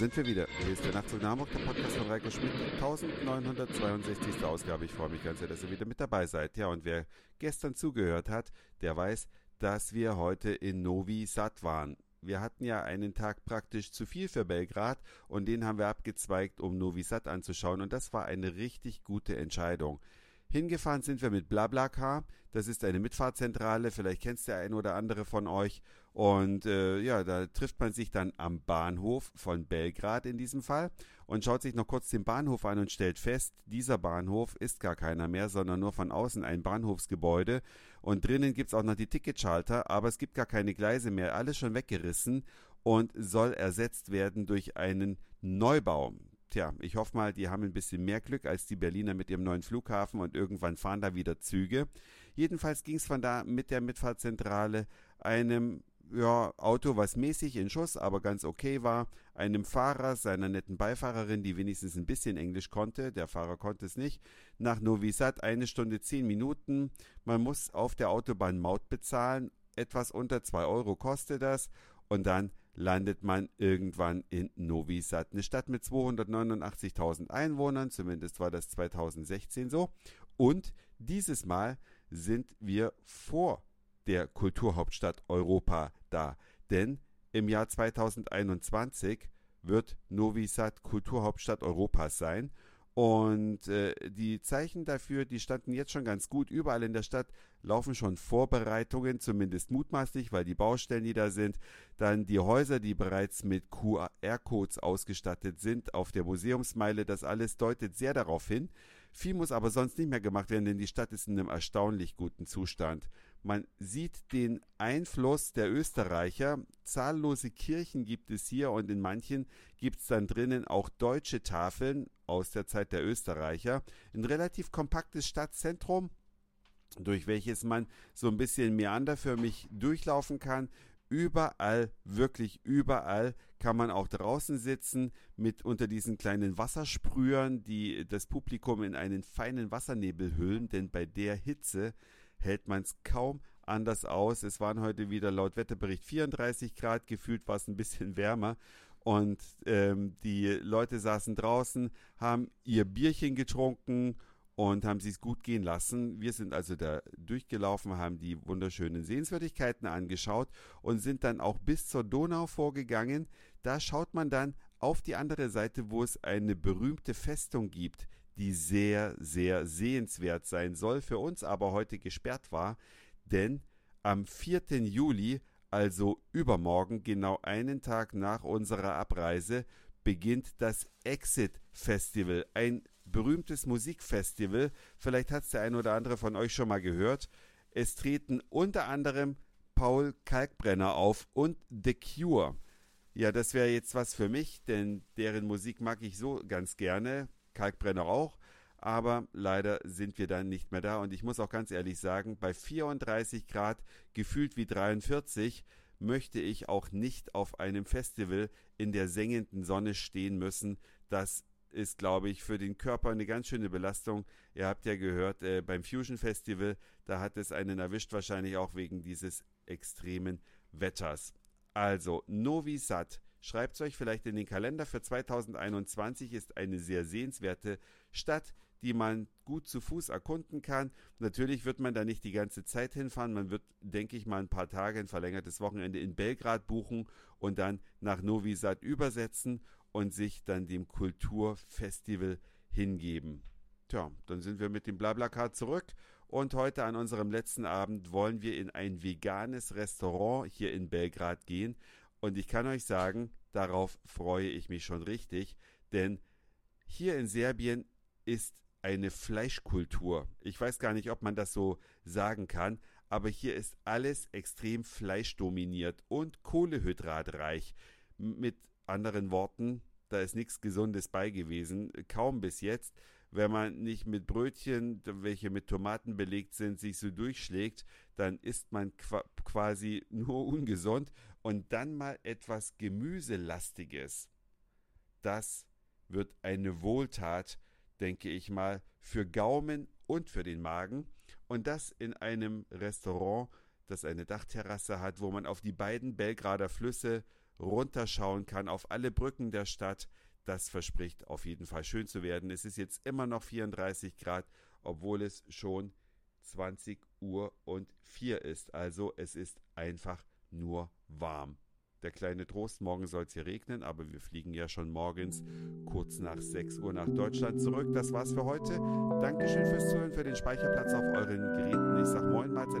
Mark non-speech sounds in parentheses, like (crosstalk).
sind wir wieder. Hier ist der Nachtzug nach Hamburg, der Podcast von Reiko Schmidt, 1962. Ausgabe. Ich freue mich ganz sehr, dass ihr wieder mit dabei seid. Ja, und wer gestern zugehört hat, der weiß, dass wir heute in Novi Sad waren. Wir hatten ja einen Tag praktisch zu viel für Belgrad und den haben wir abgezweigt, um Novi Sad anzuschauen und das war eine richtig gute Entscheidung. Hingefahren sind wir mit BlaBlaCar. Das ist eine Mitfahrzentrale. Vielleicht kennt der ein oder andere von euch. Und äh, ja, da trifft man sich dann am Bahnhof von Belgrad in diesem Fall und schaut sich noch kurz den Bahnhof an und stellt fest, dieser Bahnhof ist gar keiner mehr, sondern nur von außen ein Bahnhofsgebäude. Und drinnen gibt's auch noch die Ticketschalter, aber es gibt gar keine Gleise mehr. Alles schon weggerissen und soll ersetzt werden durch einen Neubau. Tja, ich hoffe mal, die haben ein bisschen mehr Glück als die Berliner mit ihrem neuen Flughafen und irgendwann fahren da wieder Züge. Jedenfalls ging es von da mit der Mitfahrzentrale einem ja, Auto, was mäßig in Schuss, aber ganz okay war, einem Fahrer, seiner netten Beifahrerin, die wenigstens ein bisschen Englisch konnte, der Fahrer konnte es nicht, nach Novi Sad eine Stunde zehn Minuten. Man muss auf der Autobahn Maut bezahlen, etwas unter zwei Euro kostet das und dann landet man irgendwann in Novi Sad, eine Stadt mit 289.000 Einwohnern, zumindest war das 2016 so. Und dieses Mal sind wir vor der Kulturhauptstadt Europa da, denn im Jahr 2021 wird Novi Sad Kulturhauptstadt Europas sein und äh, die Zeichen dafür, die standen jetzt schon ganz gut. Überall in der Stadt laufen schon Vorbereitungen, zumindest mutmaßlich, weil die Baustellen, die da sind, dann die Häuser, die bereits mit QR-Codes ausgestattet sind auf der Museumsmeile, das alles deutet sehr darauf hin. Viel muss aber sonst nicht mehr gemacht werden, denn die Stadt ist in einem erstaunlich guten Zustand. Man sieht den Einfluss der Österreicher. Zahllose Kirchen gibt es hier und in manchen gibt es dann drinnen auch deutsche Tafeln aus der Zeit der Österreicher. Ein relativ kompaktes Stadtzentrum, durch welches man so ein bisschen meanderförmig durchlaufen kann. Überall, wirklich überall kann man auch draußen sitzen mit unter diesen kleinen Wassersprühern, die das Publikum in einen feinen Wassernebel hüllen, denn bei der Hitze hält man es kaum anders aus. Es waren heute wieder laut Wetterbericht 34 Grad, gefühlt war es ein bisschen (laughs) wärmer. Und ähm, die Leute saßen draußen, haben ihr Bierchen getrunken und haben sich gut gehen lassen. Wir sind also da durchgelaufen, haben die wunderschönen Sehenswürdigkeiten angeschaut und sind dann auch bis zur Donau vorgegangen. Da schaut man dann auf die andere Seite, wo es eine berühmte Festung gibt, die sehr, sehr sehenswert sein soll, für uns aber heute gesperrt war, denn am 4. Juli, also übermorgen, genau einen Tag nach unserer Abreise, beginnt das Exit Festival, ein berühmtes Musikfestival. Vielleicht hat es der ein oder andere von euch schon mal gehört. Es treten unter anderem Paul Kalkbrenner auf und The Cure. Ja, das wäre jetzt was für mich, denn deren Musik mag ich so ganz gerne. Kalkbrenner auch. Aber leider sind wir dann nicht mehr da. Und ich muss auch ganz ehrlich sagen, bei 34 Grad, gefühlt wie 43, möchte ich auch nicht auf einem Festival in der sengenden Sonne stehen müssen. Das ist, glaube ich, für den Körper eine ganz schöne Belastung. Ihr habt ja gehört, äh, beim Fusion Festival, da hat es einen erwischt, wahrscheinlich auch wegen dieses extremen Wetters. Also, Novi Sad Schreibt es euch vielleicht in den Kalender für 2021 ist eine sehr sehenswerte Stadt, die man gut zu Fuß erkunden kann. Natürlich wird man da nicht die ganze Zeit hinfahren. Man wird, denke ich mal, ein paar Tage, ein verlängertes Wochenende in Belgrad buchen und dann nach Novi Sad übersetzen und sich dann dem Kulturfestival hingeben. Tja, dann sind wir mit dem Blablacar zurück und heute an unserem letzten Abend wollen wir in ein veganes Restaurant hier in Belgrad gehen und ich kann euch sagen, darauf freue ich mich schon richtig, denn hier in Serbien ist eine Fleischkultur. Ich weiß gar nicht, ob man das so sagen kann, aber hier ist alles extrem fleischdominiert und kohlehydratreich. Mit anderen Worten, da ist nichts Gesundes bei gewesen, kaum bis jetzt. Wenn man nicht mit Brötchen, welche mit Tomaten belegt sind, sich so durchschlägt, dann isst man quasi nur ungesund. Und dann mal etwas Gemüselastiges. Das wird eine Wohltat, denke ich mal, für Gaumen und für den Magen. Und das in einem Restaurant, das eine Dachterrasse hat, wo man auf die beiden Belgrader Flüsse runterschauen kann auf alle Brücken der Stadt. Das verspricht auf jeden Fall schön zu werden. Es ist jetzt immer noch 34 Grad, obwohl es schon 20 Uhr und 4 ist. Also es ist einfach nur warm. Der kleine Trost, morgen soll es hier regnen, aber wir fliegen ja schon morgens kurz nach 6 Uhr nach Deutschland zurück. Das war's für heute. Dankeschön fürs Zuhören, für den Speicherplatz auf euren Geräten. Ich sag Moin, Mahlzeit